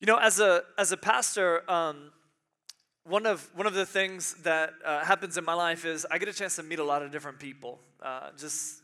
You know, as a as a pastor, um, one of one of the things that uh, happens in my life is I get a chance to meet a lot of different people. Uh, just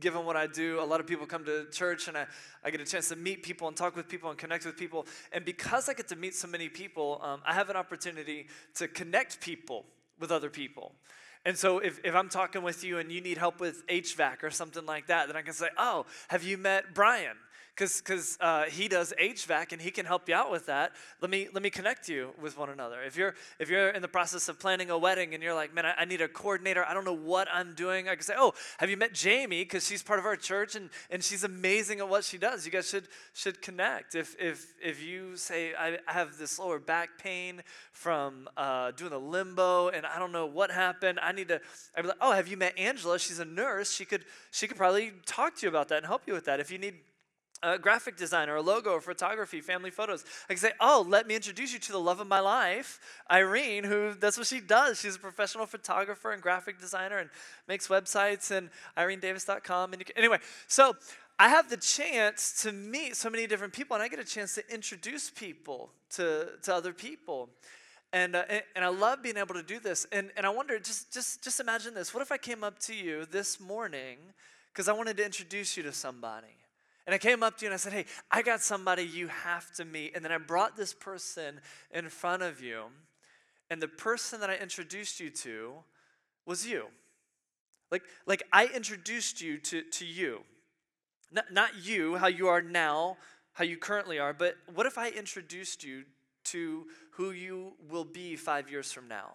given what I do, a lot of people come to church, and I, I get a chance to meet people and talk with people and connect with people. And because I get to meet so many people, um, I have an opportunity to connect people with other people. And so if, if I'm talking with you and you need help with HVAC or something like that, then I can say, Oh, have you met Brian? Because uh, he does HVAC and he can help you out with that. Let me let me connect you with one another. If you're if you're in the process of planning a wedding and you're like, man, I, I need a coordinator. I don't know what I'm doing. I can say, oh, have you met Jamie? Because she's part of our church and and she's amazing at what she does. You guys should should connect. If if if you say I have this lower back pain from uh, doing the limbo and I don't know what happened, I need to. I'd be like, oh, have you met Angela? She's a nurse. She could she could probably talk to you about that and help you with that. If you need a graphic designer, a logo, photography, family photos. I can say, oh, let me introduce you to the love of my life, Irene, who that's what she does. She's a professional photographer and graphic designer and makes websites and irenedavis.com. And can, anyway, so I have the chance to meet so many different people and I get a chance to introduce people to, to other people. And, uh, and, and I love being able to do this. And, and I wonder, just, just, just imagine this. What if I came up to you this morning because I wanted to introduce you to somebody? And I came up to you and I said, Hey, I got somebody you have to meet. And then I brought this person in front of you. And the person that I introduced you to was you. Like, like I introduced you to, to you. Not, not you, how you are now, how you currently are, but what if I introduced you to who you will be five years from now?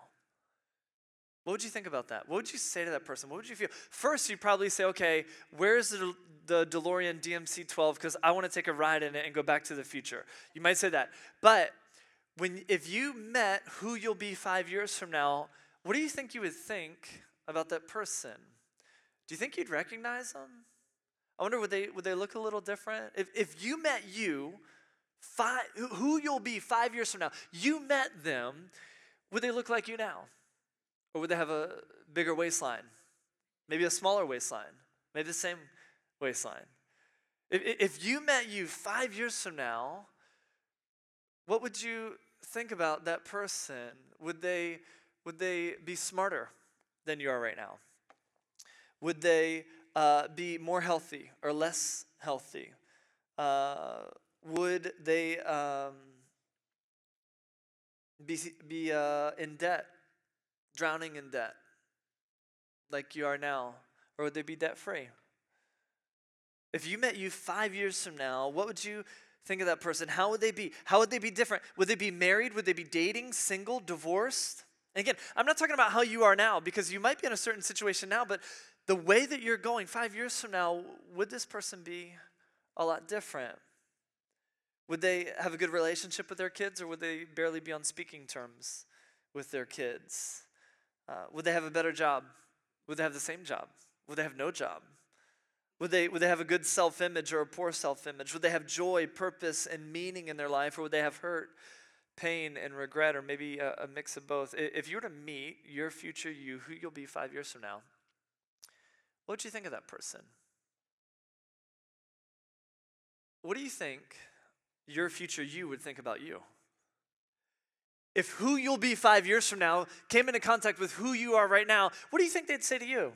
What would you think about that? What would you say to that person? What would you feel? First, you'd probably say, okay, where's the, the DeLorean DMC 12 because I want to take a ride in it and go back to the future. You might say that. But when if you met who you'll be 5 years from now, what do you think you would think about that person? Do you think you'd recognize them? I wonder would they would they look a little different? If if you met you five who you'll be 5 years from now, you met them, would they look like you now? Or would they have a bigger waistline? Maybe a smaller waistline? Maybe the same waistline. If, if you met you five years from now, what would you think about that person? Would they, would they be smarter than you are right now? Would they uh, be more healthy or less healthy? Uh, would they um, be, be uh, in debt, drowning in debt, like you are now? Or would they be debt free? If you met you five years from now, what would you think of that person? How would they be? How would they be different? Would they be married? Would they be dating, single, divorced? And again, I'm not talking about how you are now because you might be in a certain situation now, but the way that you're going five years from now, would this person be a lot different? Would they have a good relationship with their kids or would they barely be on speaking terms with their kids? Uh, would they have a better job? Would they have the same job? Would they have no job? Would they, would they have a good self image or a poor self image? Would they have joy, purpose, and meaning in their life? Or would they have hurt, pain, and regret, or maybe a, a mix of both? If you were to meet your future you, who you'll be five years from now, what would you think of that person? What do you think your future you would think about you? If who you'll be five years from now came into contact with who you are right now, what do you think they'd say to you?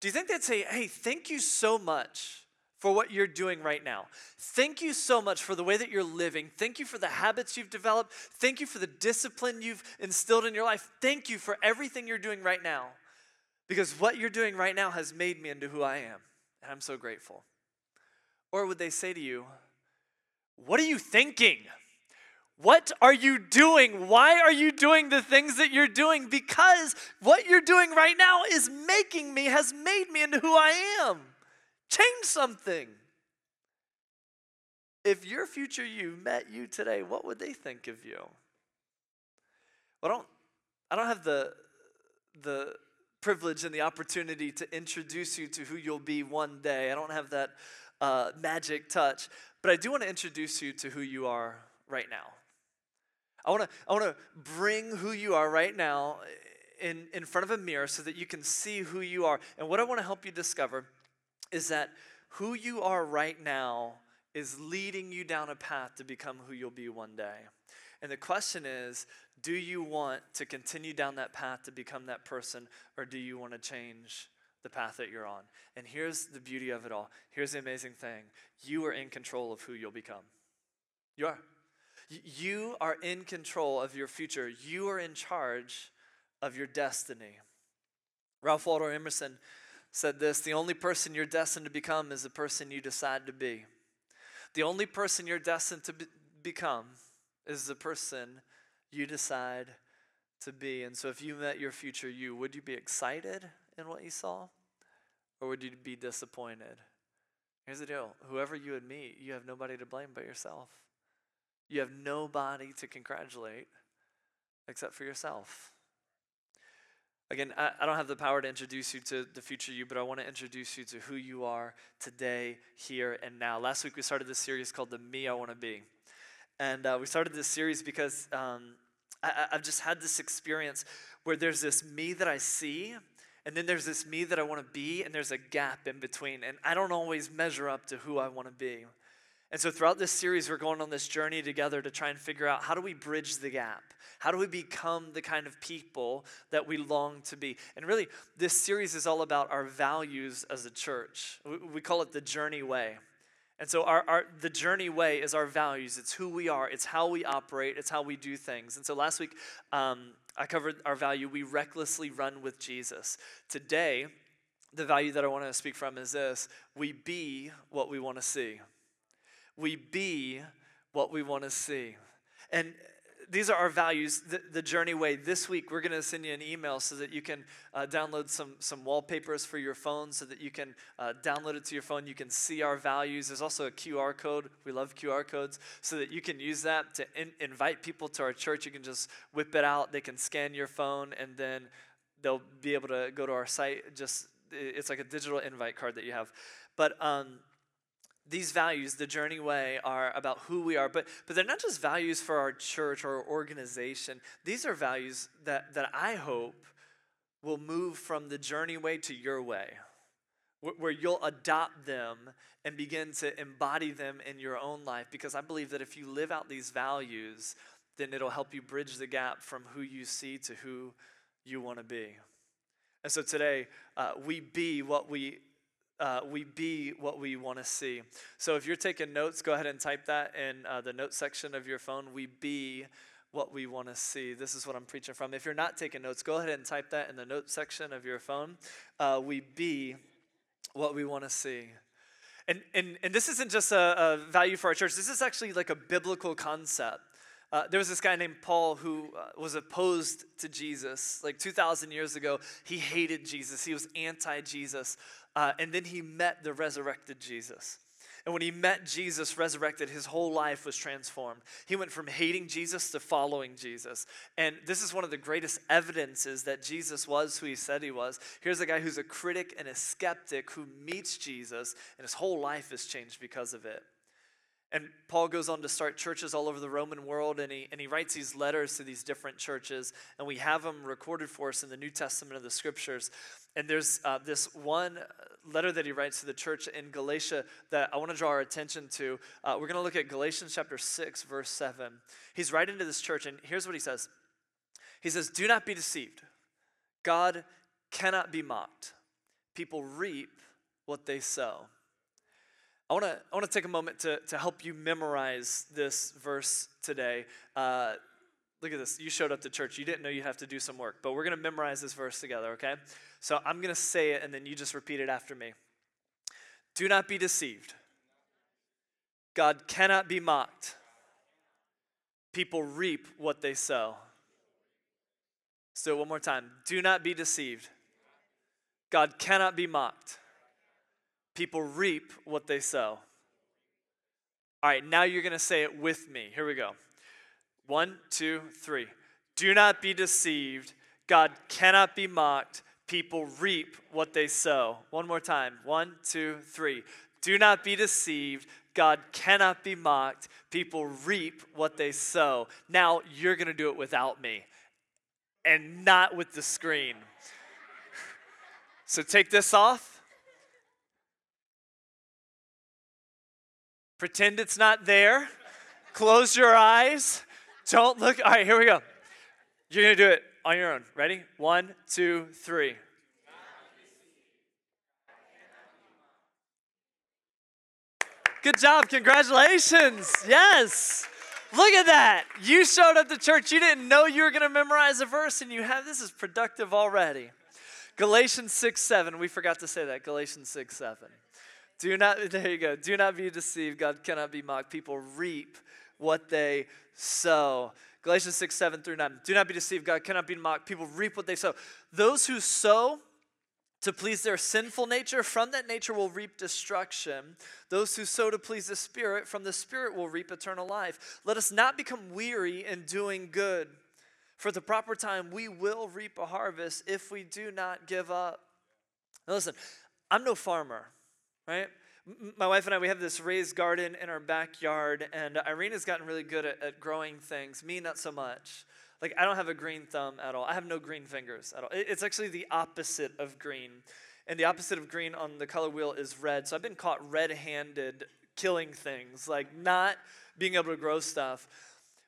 Do you think they'd say, hey, thank you so much for what you're doing right now? Thank you so much for the way that you're living. Thank you for the habits you've developed. Thank you for the discipline you've instilled in your life. Thank you for everything you're doing right now. Because what you're doing right now has made me into who I am. And I'm so grateful. Or would they say to you, What are you thinking? What are you doing? Why are you doing the things that you're doing? Because what you're doing right now is making me, has made me into who I am. Change something. If your future you met you today, what would they think of you? Well, I don't, I don't have the, the privilege and the opportunity to introduce you to who you'll be one day. I don't have that uh, magic touch, but I do want to introduce you to who you are right now. I want to I want to bring who you are right now in, in front of a mirror so that you can see who you are. And what I want to help you discover is that who you are right now is leading you down a path to become who you'll be one day. And the question is do you want to continue down that path to become that person, or do you want to change the path that you're on? And here's the beauty of it all. Here's the amazing thing you are in control of who you'll become. You are. You are in control of your future, you are in charge of your destiny. Ralph Waldo Emerson said this The only person you're destined to become is the person you decide to be. The only person you're destined to be- become is the person you decide to be. And so, if you met your future you, would you be excited in what you saw? Or would you be disappointed? Here's the deal whoever you would meet, you have nobody to blame but yourself. You have nobody to congratulate except for yourself. Again, I, I, don't have the power to introduce you to the future you, but I want to introduce you to who you are today, here, and now. Last week we started this series called The Me I Want to Be. And uh, we started this series because um, I, I've just had this experience where there's this me that I see, and then there's this me that I want to be, and there's a gap in between. And I don't always measure up to who I want to be. And so throughout this series, we're going on this journey together to try and figure out how do we bridge the gap? How do we become the kind of people that we long to be? And really, this series is all about our values as a church. We call it the journey way. And so our, our the journey way is our values. It's who we are. It's how we operate. It's how we do things. And so last week, um, I covered our value. We recklessly run with Jesus. Today, the value that I want to speak from is this: we be what we want to see we be what we want to see. And these are our values, the, the, Journey Way. This week, we're going to send you an email so that you can uh, download some, some wallpapers for your phone, so that you can uh, download it to your phone. You can see our values. There's also a QR code. We love QR codes, so that you can use that to in, invite people to our church. You can just whip it out. They can scan your phone, and then they'll be able to go to our site. Just it's like a digital invite card that you have. But um, these values, the journey way, are about who we are, but, but they're not just values for our church or our organization. These are values that, that I hope will move from the journey way to your way, where, you'll adopt them and begin to embody them in your own life. Because I believe that if you live out these values, then it'll help you bridge the gap from who you see to who you want to be. And so today, uh, we be what we uh, we be what we want to see. So if you're taking notes, go ahead and type that in uh, the notes section of your phone. We be what we want to see. This is what I'm preaching from. If you're not taking notes, go ahead and type that in the notes section of your phone. Uh, we be what we want to see. And, and, and this isn't just a, a value for our church, this is actually like a biblical concept. Uh, there was this guy named Paul who uh, was opposed to Jesus. Like 2,000 years ago, he hated Jesus. He was anti Jesus. Uh, and then he met the resurrected Jesus. And when he met Jesus resurrected, his whole life was transformed. He went from hating Jesus to following Jesus. And this is one of the greatest evidences that Jesus was who he said he was. Here's a guy who's a critic and a skeptic who meets Jesus, and his whole life is changed because of it. And Paul goes on to start churches all over the Roman world, and he, and he writes these letters to these different churches, and we have them recorded for us in the New Testament of the Scriptures. And there's uh, this one letter that he writes to the church in Galatia that I want to draw our attention to. Uh, we're going to look at Galatians chapter 6, verse 7. He's writing to this church, and here's what he says He says, Do not be deceived. God cannot be mocked. People reap what they sow. I want to I want to take a moment to, to help you memorize this verse today. Uh, look at this. You showed up to church. You didn't know you have to do some work, but we're going to memorize this verse together, okay? So I'm going to say it and then you just repeat it after me. Do not be deceived. God cannot be mocked. People reap what they sow. So, one more time. Do not be deceived. God cannot be mocked. People reap what they sow. All right, now you're going to say it with me. Here we go. One, two, three. Do not be deceived. God cannot be mocked. People reap what they sow. One more time. One, two, three. Do not be deceived. God cannot be mocked. People reap what they sow. Now you're going to do it without me and not with the screen. So take this off. Pretend it's not there. Close your eyes. Don't look. All right, here we go. You're going to do it on your own. Ready? One, two, three. Good job. Congratulations. Yes. Look at that. You showed up to church. You didn't know you were going to memorize a verse, and you have this is productive already. Galatians 6 7. We forgot to say that. Galatians 6 7. Do not, there you go. Do not be deceived. God cannot be mocked. People reap what they sow. Galatians 6, 7 through 9. Do not be deceived. God cannot be mocked. People reap what they sow. Those who sow to please their sinful nature, from that nature will reap destruction. Those who sow to please the Spirit, from the Spirit will reap eternal life. Let us not become weary in doing good. For the proper time, we will reap a harvest if we do not give up. Now, listen, I'm no farmer, right? My wife and I, we have this raised garden in our backyard, and Irene gotten really good at, at growing things. Me, not so much. Like, I don't have a green thumb at all. I have no green fingers at all. It's actually the opposite of green. And the opposite of green on the color wheel is red. So I've been caught red handed killing things, like not being able to grow stuff.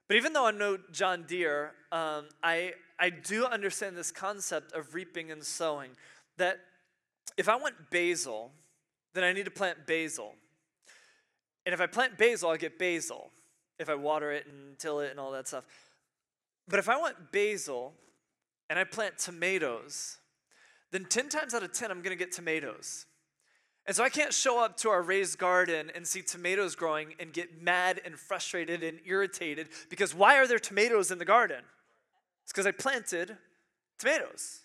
But even though I know John Deere, um, I, I do understand this concept of reaping and sowing. That if I want basil, then I need to plant basil. And if I plant basil, I get basil if I water it and till it and all that stuff. But if I want basil and I plant tomatoes, then 10 times out of 10, I'm going to get tomatoes. And so I can't show up to our raised garden and see tomatoes growing and get mad and frustrated and irritated because why are there tomatoes in the garden? It's because I planted tomatoes.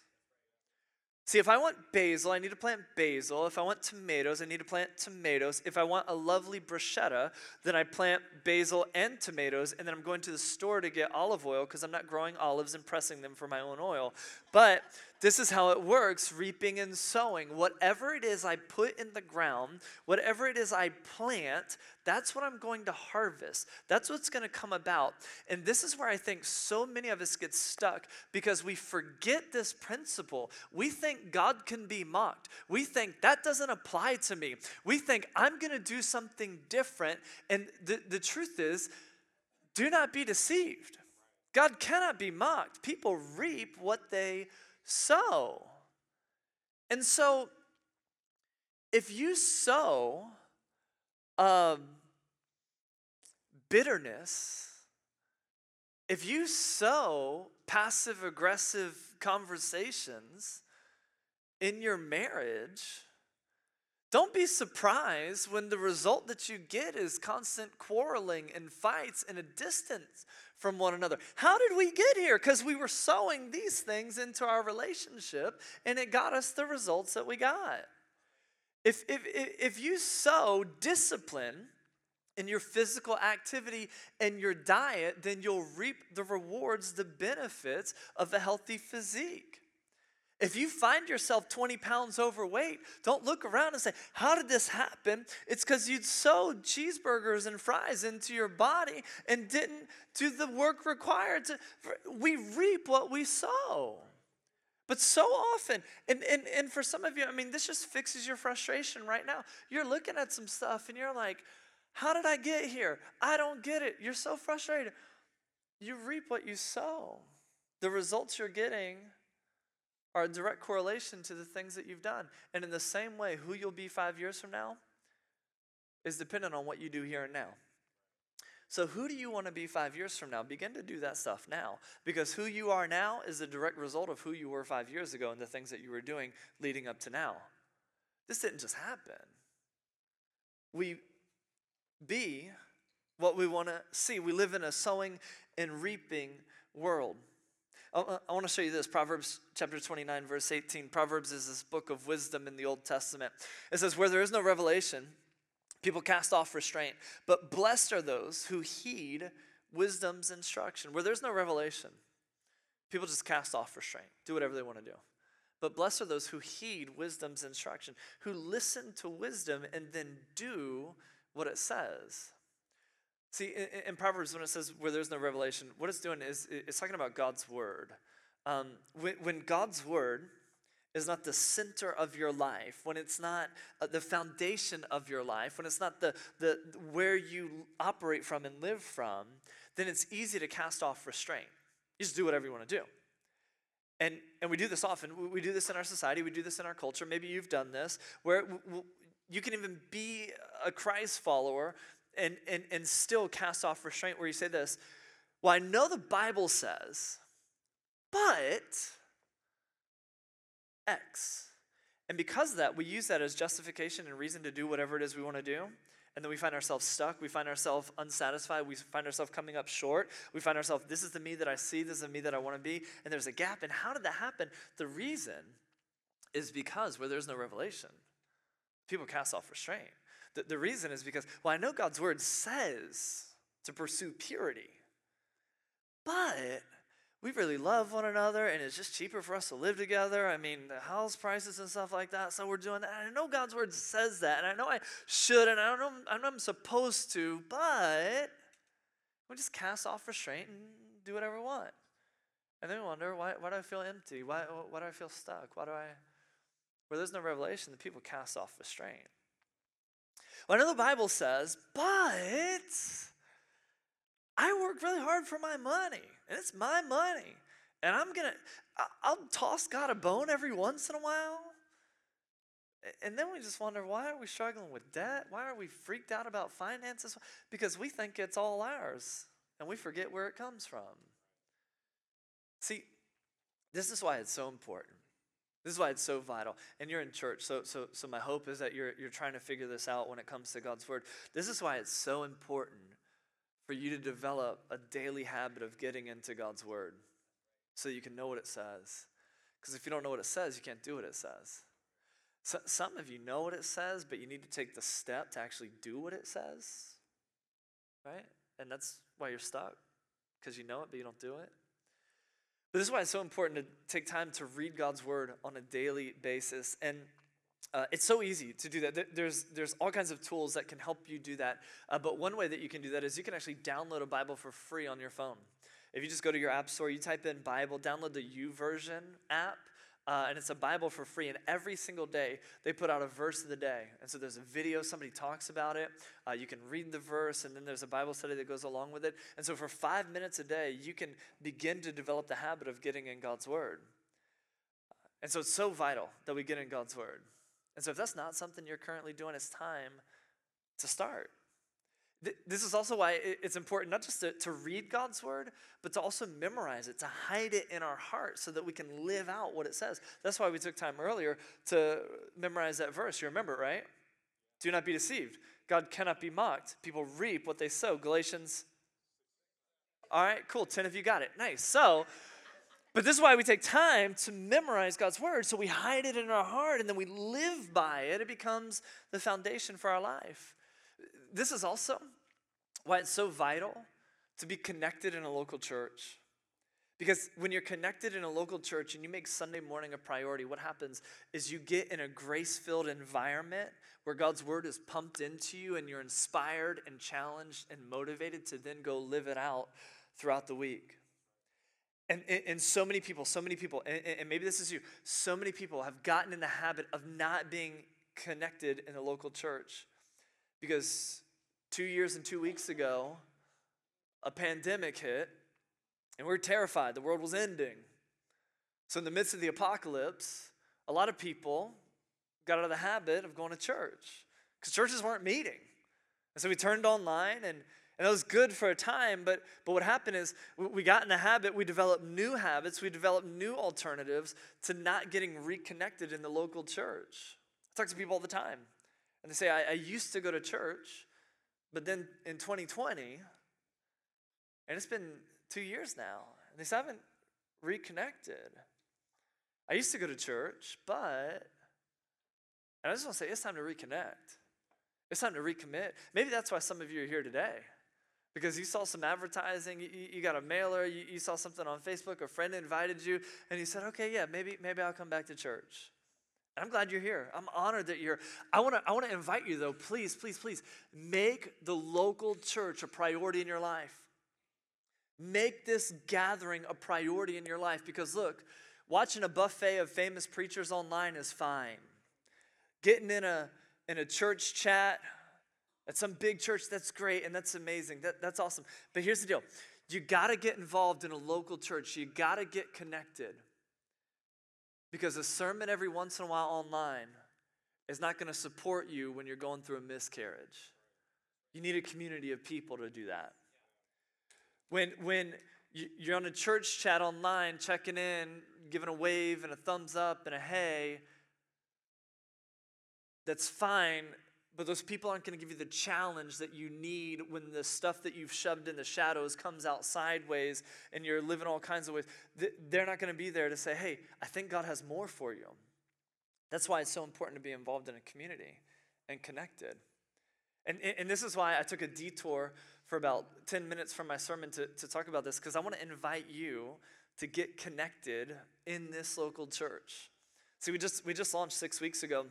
See, if I want basil, I need to plant basil. If I want tomatoes, I need to plant tomatoes. If I want a lovely bruschetta, then I plant basil and tomatoes, and then I'm going to the store to get olive oil because I'm not growing olives and pressing them for my own oil. But this is how it works reaping and sowing. Whatever it is I put in the ground, whatever it is I plant, that's what I'm going to harvest. That's what's going to come about. And this is where I think so many of us get stuck because we forget this principle. We think God can be mocked. We think that doesn't apply to me. We think I'm going to do something different. And the, the truth is, do not be deceived. God cannot be mocked. People reap what they sow. And so, if you sow um, bitterness, if you sow passive aggressive conversations in your marriage, don't be surprised when the result that you get is constant quarreling and fights and a distance from one another. How did we get here? Because we were sowing these things into our relationship and it got us the results that we got. If, if, if you sow discipline in your physical activity and your diet, then you'll reap the rewards, the benefits of a healthy physique. If you find yourself 20 pounds overweight, don't look around and say, How did this happen? It's because you'd sowed cheeseburgers and fries into your body and didn't do the work required to. We reap what we sow. But so often, and, and, and for some of you, I mean, this just fixes your frustration right now. You're looking at some stuff and you're like, How did I get here? I don't get it. You're so frustrated. You reap what you sow. The results you're getting are a direct correlation to the things that you've done. And in the same way, who you'll be five years from now is dependent on what you do here and now. So, who do you want to be five years from now? Begin to do that stuff now. Because who you are now is a direct result of who you were five years ago and the things that you were doing leading up to now. This didn't just happen. We be what we want to see. We live in a sowing and reaping world. I want to show you this Proverbs chapter 29, verse 18. Proverbs is this book of wisdom in the Old Testament. It says, Where there is no revelation, people cast off restraint, but blessed are those who heed wisdom's instruction. Where there's no revelation, people just cast off restraint, do whatever they want to do. But blessed are those who heed wisdom's instruction, who listen to wisdom and then do what it says. See, in, in, Proverbs, when it says where there's no revelation, what it's doing is it's talking about God's word. Um, when, when God's word is not the center of your life, when it's not uh, the foundation of your life, when it's not the, the where you operate from and live from, then it's easy to cast off restraint. You just do whatever you want to do. And, and we do this often. We do this in our society, we do this in our culture. Maybe you've done this, where you can even be a Christ follower and, and, and still cast off restraint, where you say this Well, I know the Bible says, but X. And because of that, we use that as justification and reason to do whatever it is we want to do. And then we find ourselves stuck. We find ourselves unsatisfied. We find ourselves coming up short. We find ourselves, this is the me that I see. This is the me that I want to be. And there's a gap. And how did that happen? The reason is because where there's no revelation, people cast off restraint. The, the reason is because, well, I know God's word says to pursue purity, but we really love one another and it's just cheaper for us to live together. I mean, the house prices and stuff like that. So we're doing that. And I know God's word says that. And I know I should and I don't know, I know I'm supposed to, but we just cast off restraint and do whatever we want. And then we wonder, why, why do I feel empty? Why, why do I feel stuck? Why do I, where there's no revelation, the people cast off restraint. Well, I know the Bible says, but I work really hard for my money, and it's my money. And I'm going to, I'll toss God a bone every once in a while. And then we just wonder why are we struggling with debt? Why are we freaked out about finances? Because we think it's all ours and we forget where it comes from. See, this is why it's so important. This is why it's so vital. And you're in church, so, so, so my hope is that you're, you're trying to figure this out when it comes to God's word. This is why it's so important for you to develop a daily habit of getting into God's Word so you can know what it says. Because if you don't know what it says, you can't do what it says. So, some of you know what it says, but you need to take the step to actually do what it says. Right? And that's why you're stuck, because you know it, but you don't do it. But this is why it's so important to take time to read God's Word on a daily basis. And uh, it's so easy to do that. There's, there's all kinds of tools that can help you do that. Uh, but one way that you can do that is you can actually download a Bible for free on your phone. If you just go to your app store, you type in Bible, download the YouVersion app, uh, and it's a Bible for free. And every single day, they put out a verse of the day. And so there's a video, somebody talks about it. Uh, you can read the verse, and then there's a Bible study that goes along with it. And so for five minutes a day, you can begin to develop the habit of getting in God's Word. And so it's so vital that we get in God's Word. And so if that's not something you're currently doing, it's time to start. This is also why it's important not just to, to read God's word, but to also memorize it, to hide it in our heart so that we can live out what it says. That's why we took time earlier to memorize that verse. You remember, right? Do not be deceived. God cannot be mocked. People reap what they sow. Galatians. All right, cool. 10 of you got it. Nice. So, but this is why we take time to memorize God's word. So we hide it in our heart and then we live by it. It becomes the foundation for our life. This is also why it's so vital to be connected in a local church. Because when you're connected in a local church and you make Sunday morning a priority, what happens is you get in a grace filled environment where God's word is pumped into you and you're inspired and challenged and motivated to then go live it out throughout the week. And, and, so many people, so many people, and, and maybe this is you, so many people have gotten in the habit of not being connected in the local church because two years and two weeks ago, a pandemic hit and we are terrified. The world was ending. So, in the midst of the apocalypse, a lot of people got out of the habit of going to church because churches weren't meeting. And so we turned online and and that was good for a time, but, but what happened is we got in the habit, we developed new habits, we developed new alternatives to not getting reconnected in the local church. I talk to people all the time, and they say, I, I used to go to church, but then in 2020, and it's been two years now, and they haven't reconnected. I used to go to church, but, and I just want to say, it's time to reconnect. It's time to recommit. Maybe that's why some of you are here today because you saw some advertising, you, you got a mailer, you, you, saw something on Facebook, a friend invited you, and you said, okay, yeah, maybe, maybe I'll come back to church. And I'm glad you're here. I'm honored that you're. I want to I want to invite you though. Please, please, please make the local church a priority in your life. Make this gathering a priority in your life because look, Watching a buffet of famous preachers online is fine. Getting in a, in a church chat at some big church, that's great and that's amazing. That, that's awesome. But here's the deal you got to get involved in a local church, you got to get connected. Because a sermon every once in a while online is not going to support you when you're going through a miscarriage. You need a community of people to do that. When, when you're on a church chat online, checking in, giving a wave and a thumbs up and a hey, that's fine, but those people aren't going to give you the challenge that you need when the stuff that you've shoved in the shadows comes out sideways and you're living all kinds of ways. They're not going to be there to say, hey, I think God has more for you. That's why it's so important to be involved in a community and connected. And, and this is why I took a detour for about 10 minutes from my sermon to, to talk about this, because I want to invite you to get connected in this local church. See, we just, we just launched six weeks ago,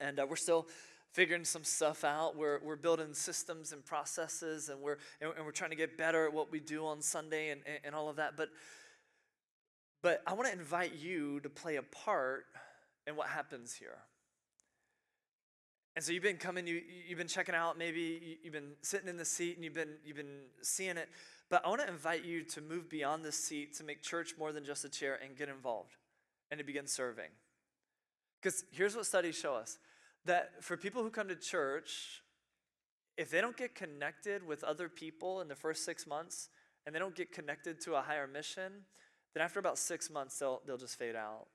and uh, we're still figuring some stuff out. We're, we're building systems and processes, and we're, and, we're trying to get better at what we do on Sunday and, and all of that. But, but I want to invite you to play a part in what happens here. And so you've been coming, you, you've been checking out, maybe you've been sitting in the seat and you've been, you've been seeing it. But I want to invite you to move beyond the seat, to make church more than just a chair and get involved and to begin serving. Because here's what studies show us that for people who come to church, if they don't get connected with other people in the first six months and they don't get connected to a higher mission, then after about six months, they'll, they'll just fade out.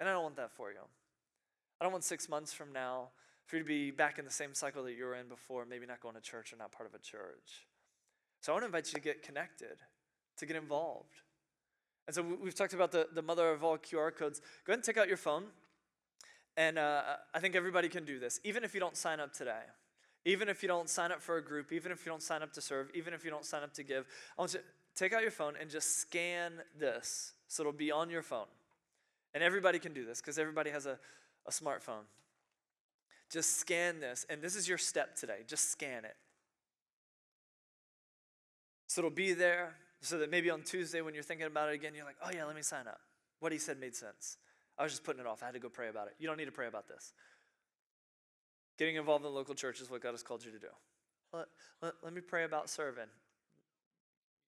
And I don't want that for you. I don't want six months from now for you to be back in the same cycle that you were in before, maybe not going to church or not part of a church. So I want to invite you to get connected, to get involved. And so we've talked about the, the mother of all QR codes. Go ahead and take out your phone. And uh, I think everybody can do this, even if you don't sign up today. Even if you don't sign up for a group, even if you don't sign up to serve, even if you don't sign up to give, I want you to take out your phone and just scan this so it'll be on your phone. And everybody can do this because everybody has a, a smartphone. Just scan this, and this is your step today. Just scan it. So it'll be there so that maybe on Tuesday when you're thinking about it again, you're like, oh yeah, let me sign up. What he said made sense. I was just putting it off. I had to go pray about it. You don't need to pray about this. Getting involved in the local church is what God has called you to do. Let, let, let me pray about serving.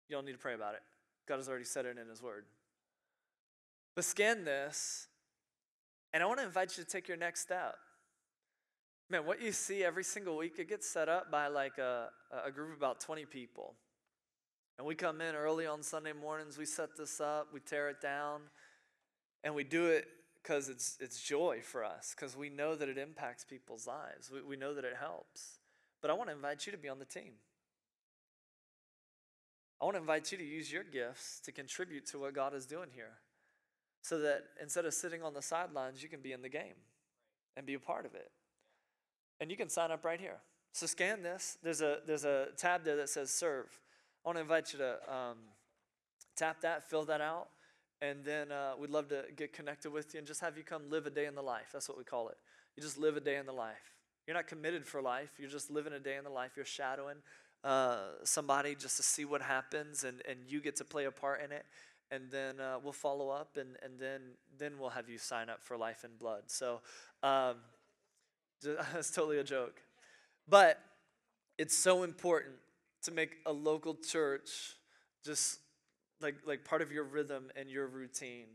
You don't need to pray about it. God has already said it in His Word. But scan this, and I want to invite you to take your next step. Man, what you see every single week, it gets set up by like a, a group of about 20 people. And we come in early on Sunday mornings, we set this up, we tear it down, and we do it because it's, it's joy for us, because we know that it impacts people's lives. We, we know that it helps. But I want to invite you to be on the team. I want to invite you to use your gifts to contribute to what God is doing here. So that instead of sitting on the sidelines, you can be in the game and be a part of it. And you can sign up right here. So scan this. There's a, there's a tab there that says serve. I want to invite you to um, tap that, fill that out and then uh, we'd love to get connected with you and just have you come live a day in the life. That's what we call it. You just live a day in the life. You're not committed for life. You're just living a day in the life. You're shadowing uh, somebody just to see what happens, and, and you get to play a part in it. And then uh, we'll follow up, and, and then then we'll have you sign up for Life and Blood. So um, that's totally a joke, but it's so important to make a local church just like, like part of your rhythm and your routine.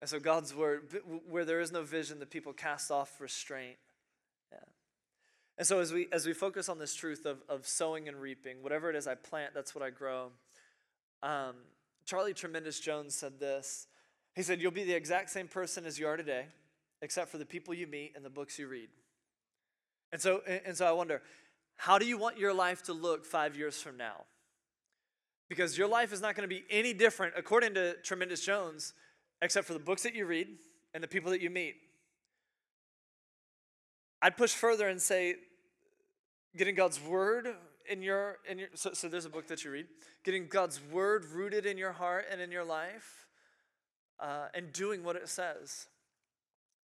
And so God's word, where there is no vision, the people cast off restraint. Yeah. And so as we as we focus on this truth of, of sowing and reaping, whatever it is I plant, that's what I grow. Um, Charlie Tremendous Jones said this. He said, You'll be the exact same person as you are today, except for the people you meet and the books you read. And so, and so I wonder, how do you want your life to look five years from now? Because your life is not going to be any different, according to Tremendous Jones, except for the books that you read and the people that you meet. I'd push further and say, getting God's word in your in your so, so there's a book that you read. Getting god's word rooted in your heart and in your life uh, and doing what it says.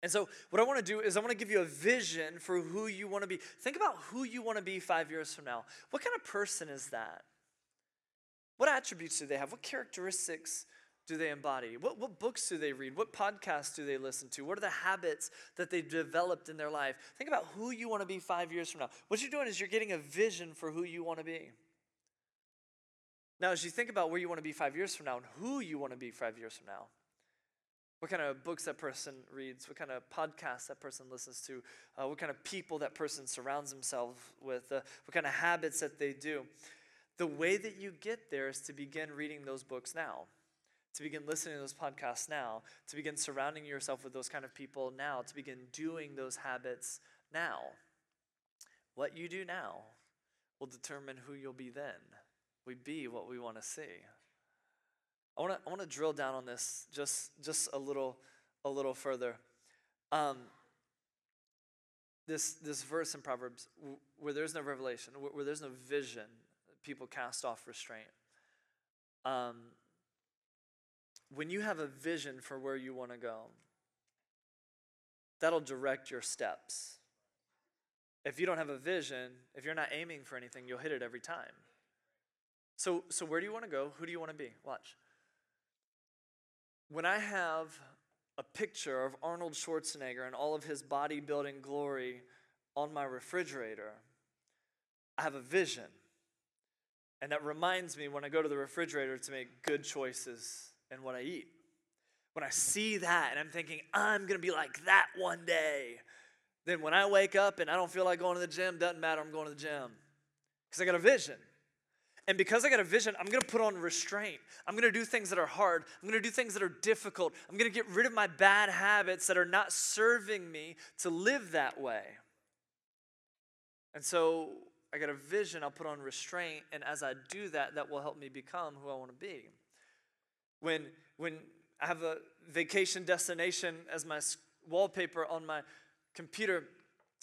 And so what i want to do is i want to give you a vision for who you want to be. Think about who you want to be five years from now. What kind of person is that what attributes do they have? What characteristics do they embody? What, what books do they read? What podcasts do they listen to? What are the habits that they've developed in their life? Think about who you want to be five years from now. What you're doing is you're getting a vision for who you want to be. Now, as you think about where you want to be five years from now and who you want to be five years from now, what kind of books that person reads, what kind of podcasts that person listens to, uh, what kind of people that person surrounds themselves with, uh, what kind of habits that they do. The way that you get there is to begin reading those books now to begin listening to those podcasts now, to begin surrounding yourself with those kind of people now, to begin doing those habits now. What you do now will determine who you'll be then. We be what we want to see. I want to I want to drill down on this just just a little a little further. Um, this this verse in Proverbs where there's no revelation, where there's no vision, people cast off restraint. Um, when you have a vision for where you want to go, that'll direct your steps. If you don't have a vision, if you're not aiming for anything, you'll hit it every time. So, so where do you want to go? Who do you want to be? Watch. When I have a picture of Arnold Schwarzenegger and all of his bodybuilding glory on my refrigerator, I have a vision. And that reminds me when I go to the refrigerator to make good choices and what I eat. When I see that and I'm thinking, I'm to be like that one day, then when I wake up and I don't feel like going to the gym, doesn't matter, I'm going to the gym. Because I got a vision. And because I got a vision, I'm to put on restraint. I'm to do things that are hard. I'm to do things that are difficult. I'm to get rid of my bad habits that are not serving me to live that way. And so I got a vision, I'll put on restraint. And as I do that, that will help me become who I want to be. When, when I have a vacation destination as my wallpaper on my computer,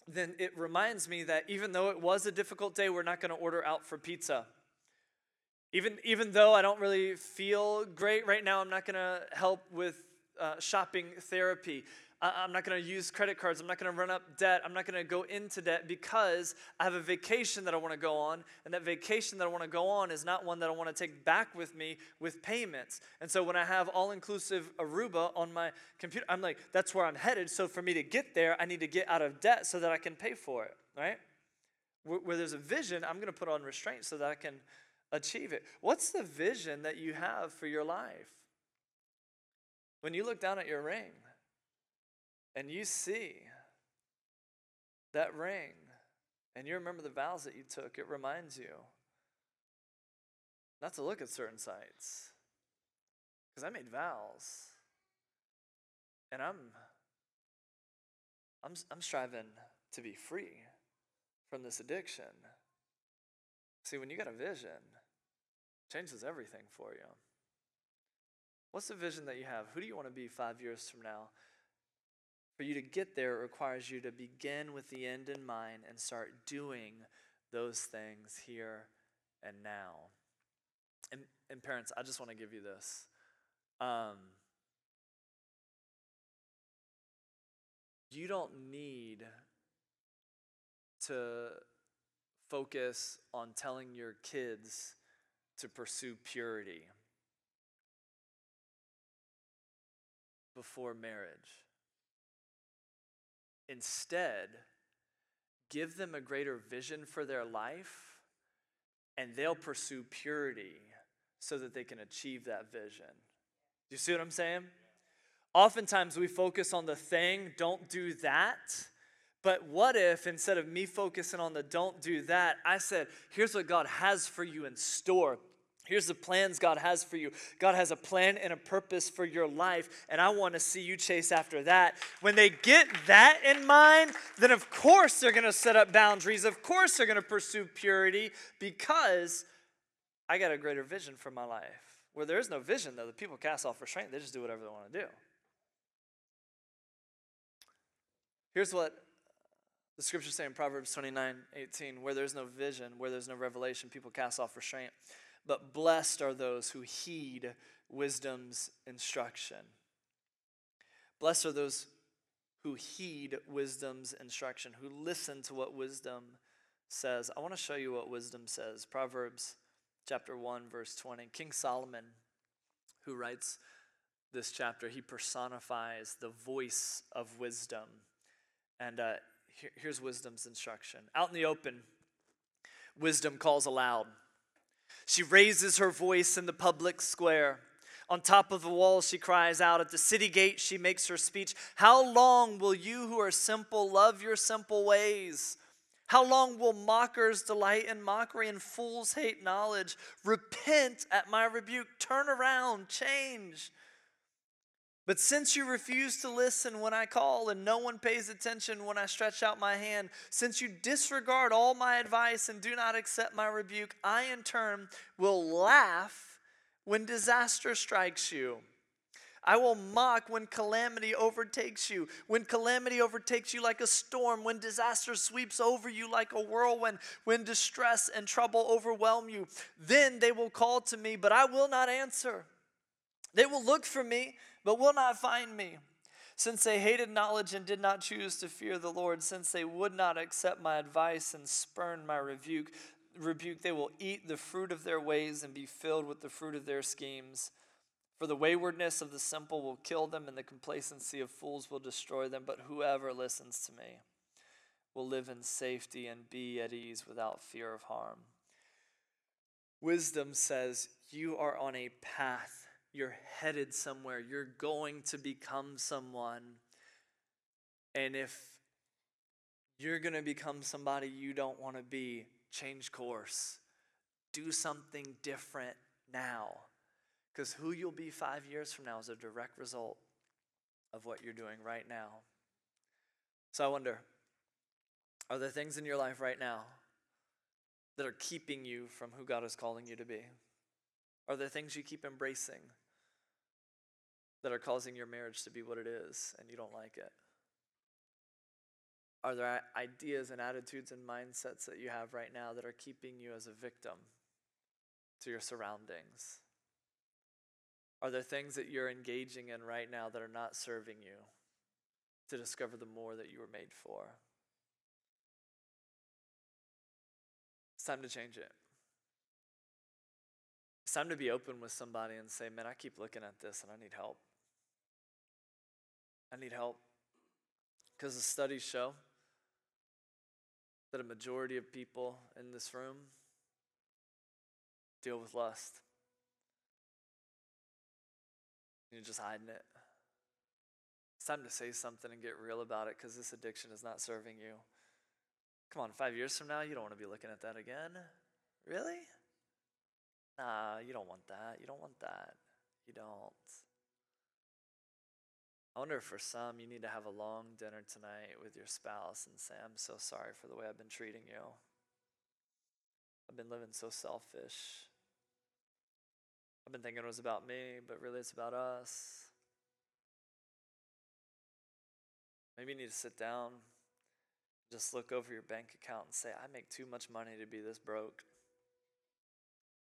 then it reminds me that even though it was a difficult day, we're not going to order out for pizza. Even, even though I don't really feel great right now, I'm not going to help with uh, shopping therapy. I'm not going to use credit cards. I'm not going to run up debt. I'm not going to go into debt because I have a vacation that I want to go on. And that vacation that I want to go on is not one that I want to take back with me with payments. And so when I have all inclusive Aruba on my computer, I'm like, that's where I'm headed. So for me to get there, I need to get out of debt so that I can pay for it, right? Where, where there's a vision, I'm going to put on restraint so that I can achieve it. What's the vision that you have for your life? When you look down at your ring, and you see that ring and you remember the vows that you took, it reminds you not to look at certain sites. Because I made vows. And I'm I'm I'm striving to be free from this addiction. See, when you got a vision, changes everything for you. What's the vision that you have? Who do you want to be five years from now? For you to get there, it requires you to begin with the end in mind and start doing those things here and now. And, and parents, I just want to give you this. Um, you don't need to focus on telling your kids to pursue purity before marriage. Instead, give them a greater vision for their life, and they'll pursue purity so that they can achieve that vision. Do you see what I'm saying? Oftentimes we focus on the thing, don't do that. But what if instead of me focusing on the don't do that, I said, here's what God has for you in store. Here's the plans God has for you. God has a plan and a purpose for your life, and I want to see you chase after that. When they get that in mind, then of course they're going to set up boundaries. Of course they're going to pursue purity because I got a greater vision for my life. Where there is no vision, though, the people cast off restraint, they just do whatever they want to do. Here's what the scriptures say in Proverbs 29 18 where there's no vision, where there's no revelation, people cast off restraint but blessed are those who heed wisdom's instruction. Blessed are those who heed wisdom's instruction, who listen to what wisdom says. I want to show you what wisdom says. Proverbs chapter 1, verse 20. King Solomon, who writes this chapter, he personifies the voice of wisdom. And uh, here, here's wisdom's instruction out in the open, wisdom calls aloud. She raises her voice in the public square. On top of the wall, she cries out. At the city gate, she makes her speech. How long will you who are simple love your simple ways? How long will mockers delight in mockery and fools hate knowledge? Repent at my rebuke, turn around, change. But since you refuse to listen when I call and no one pays attention when I stretch out my hand, since you disregard all my advice and do not accept my rebuke, I in turn will laugh when disaster strikes you. I will mock when calamity overtakes you. When calamity overtakes you like a storm, when disaster sweeps over you like a whirlwind, when distress and trouble overwhelm you, then they will call to me, but I will not answer. They will look for me but will not find me. Since they hated knowledge and did not choose to fear the Lord, since they would not accept my advice and spurn my rebuke, rebuke, they will eat the fruit of their ways and be filled with the fruit of their schemes. For the waywardness of the simple will kill them, and the complacency of fools will destroy them. But whoever listens to me will live in safety and be at ease without fear of harm. Wisdom says, You are on a path you're headed somewhere. You're going to become someone. And if you're going to become somebody you don't want to be, change course. Do something different now. Because who you'll be five years from now is a direct result of what you're doing right now. So I wonder are there things in your life right now that are keeping you from who God is calling you to be? Are there things you keep embracing that are causing your marriage to be what it is and you don't like it? Are there ideas and attitudes and mindsets that you have right now that are keeping you as a victim to your surroundings? Are there things that you're engaging in right now that are not serving you to discover the more that you were made for? It's time to change it. It's time to be open with somebody and say, Man, I keep looking at this and I need help. I need help. Because the studies show that a majority of people in this room deal with lust. You're just hiding it. It's time to say something and get real about it because this addiction is not serving you. Come on, five years from now, you don't want to be looking at that again. Really? Nah, you don't want that. You don't want that. You don't. I wonder if for some you need to have a long dinner tonight with your spouse and say, I'm so sorry for the way I've been treating you. I've been living so selfish. I've been thinking it was about me, but really it's about us. Maybe you need to sit down, just look over your bank account and say, I make too much money to be this broke.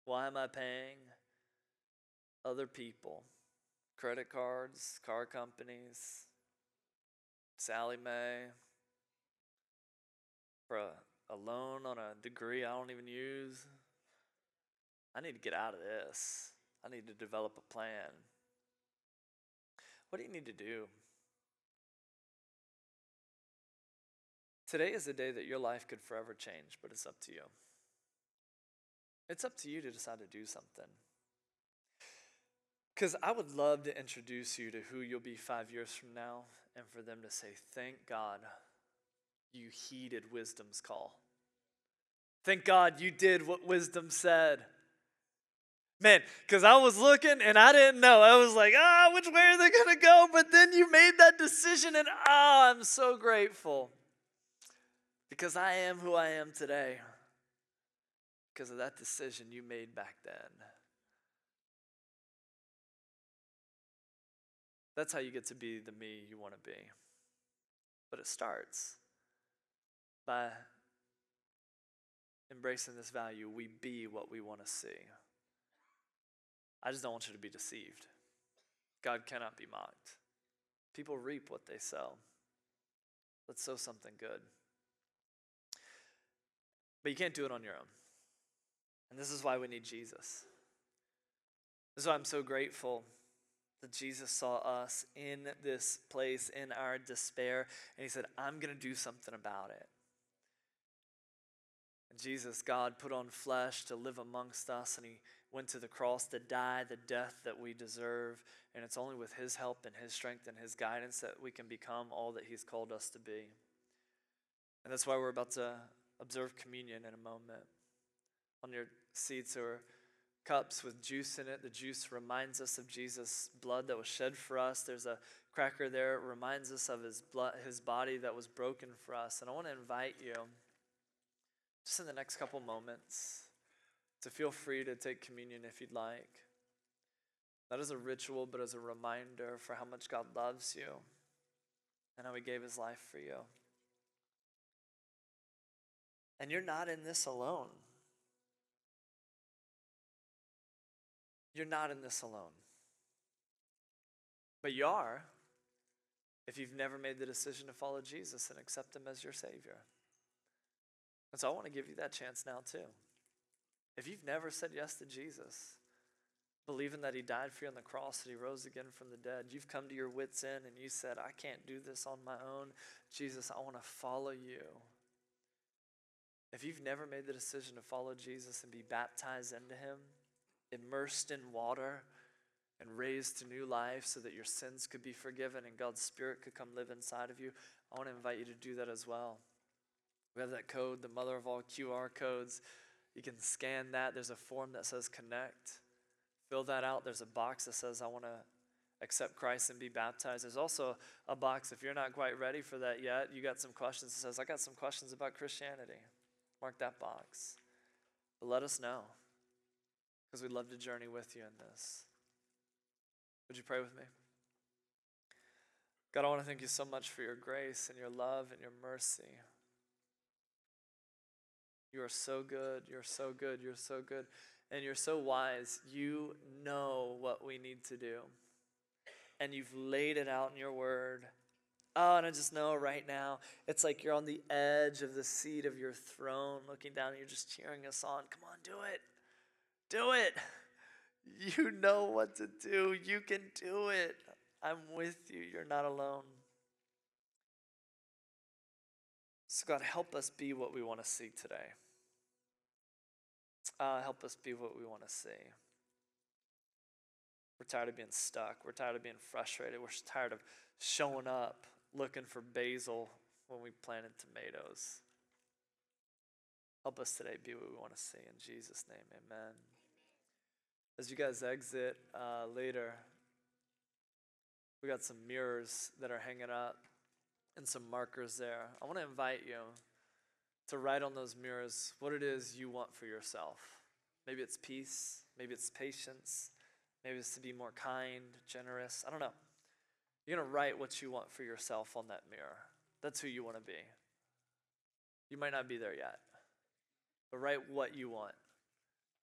Why am I paying other people? Credit cards, car companies, Sallie Mae, for a, a loan on a degree I don't even use. I need to get out of this. I need to develop a plan. What do you need to do? Today is the day that your life could forever change, but it's up to you. It's up to you to decide to do something. Because I would love to introduce you to who you'll be five years from now and for them to say, Thank God you heeded wisdom's call. Thank God you did what wisdom said. Man, because I was looking and I didn't know. I was like, ah, which way are they going to go? But then you made that decision, and ah, I'm so grateful because I am who I am today because of that decision you made back then. That's how you get to be the me you want to be. But it starts by embracing this value we be what we want to see. I just don't want you to be deceived. God cannot be mocked. People reap what they sow. Let's sow something good. But you can't do it on your own. And this is why we need Jesus. This is why I'm so grateful that Jesus saw us in this place, in our despair, and He said, I'm going to do something about it. And Jesus, God, put on flesh to live amongst us, and He went to the cross to die the death that we deserve. And it's only with His help and His strength and His guidance that we can become all that He's called us to be. And that's why we're about to observe communion in a moment. On your seats or cups with juice in it. The juice reminds us of Jesus' blood that was shed for us. There's a cracker there. It reminds us of his blood, his body that was broken for us. And I want to invite you, just in the next couple moments, to feel free to take communion if you'd like. Not as a ritual, but as a reminder for how much God loves you and how he gave his life for you. And you're not in this alone. You're not in this alone. But you are if you've never made the decision to follow Jesus and accept Him as your Savior. And so I want to give you that chance now, too. If you've never said yes to Jesus, believing that He died for you on the cross, that He rose again from the dead, you've come to your wits' end and you said, I can't do this on my own. Jesus, I want to follow you. If you've never made the decision to follow Jesus and be baptized into Him, immersed in water and raised to new life so that your sins could be forgiven and God's Spirit could come live inside of you, I want to invite you to do that as well. We have that code, the mother of all QR codes. You can scan that. There's a form that says connect. Fill that out. There's a box that says, I want to accept Christ and be baptized. There's also a box, if you're not quite ready for that yet, you got some questions It says, I got some questions about Christianity. Mark that box. But let us know because we'd love to journey with you in this. Would you pray with me? God, I want to thank you so much for your grace and your love and your mercy. You are so good. You're so good. You're so good. And you're so wise. You know what we need to do. And you've laid it out in your word. Oh, and I just know right now, it's like you're on the edge of the seat of your throne, looking down, and you're just cheering us on. Come on, do it. Do it. You know what to do. You can do it. I'm with you. You're not alone. So, God, help us be what we want to see today. Uh, help us be what we want to see. We're tired of being stuck. We're tired of being frustrated. We're tired of showing up looking for basil when we planted tomatoes. Help us today be what we want to see. In Jesus' name, amen. As you guys exit uh, later, we got some mirrors that are hanging up and some markers there. I want to invite you to write on those mirrors what it is you want for yourself. Maybe it's peace, maybe it's patience, maybe it's to be more kind, generous. I don't know. You're going to write what you want for yourself on that mirror. That's who you want to be. You might not be there yet, but write what you want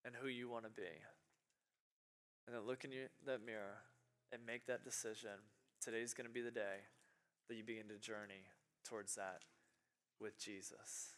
and who you want to be. And then look in your, that mirror and make that decision. Today's going to be the day that you begin to journey towards that with Jesus.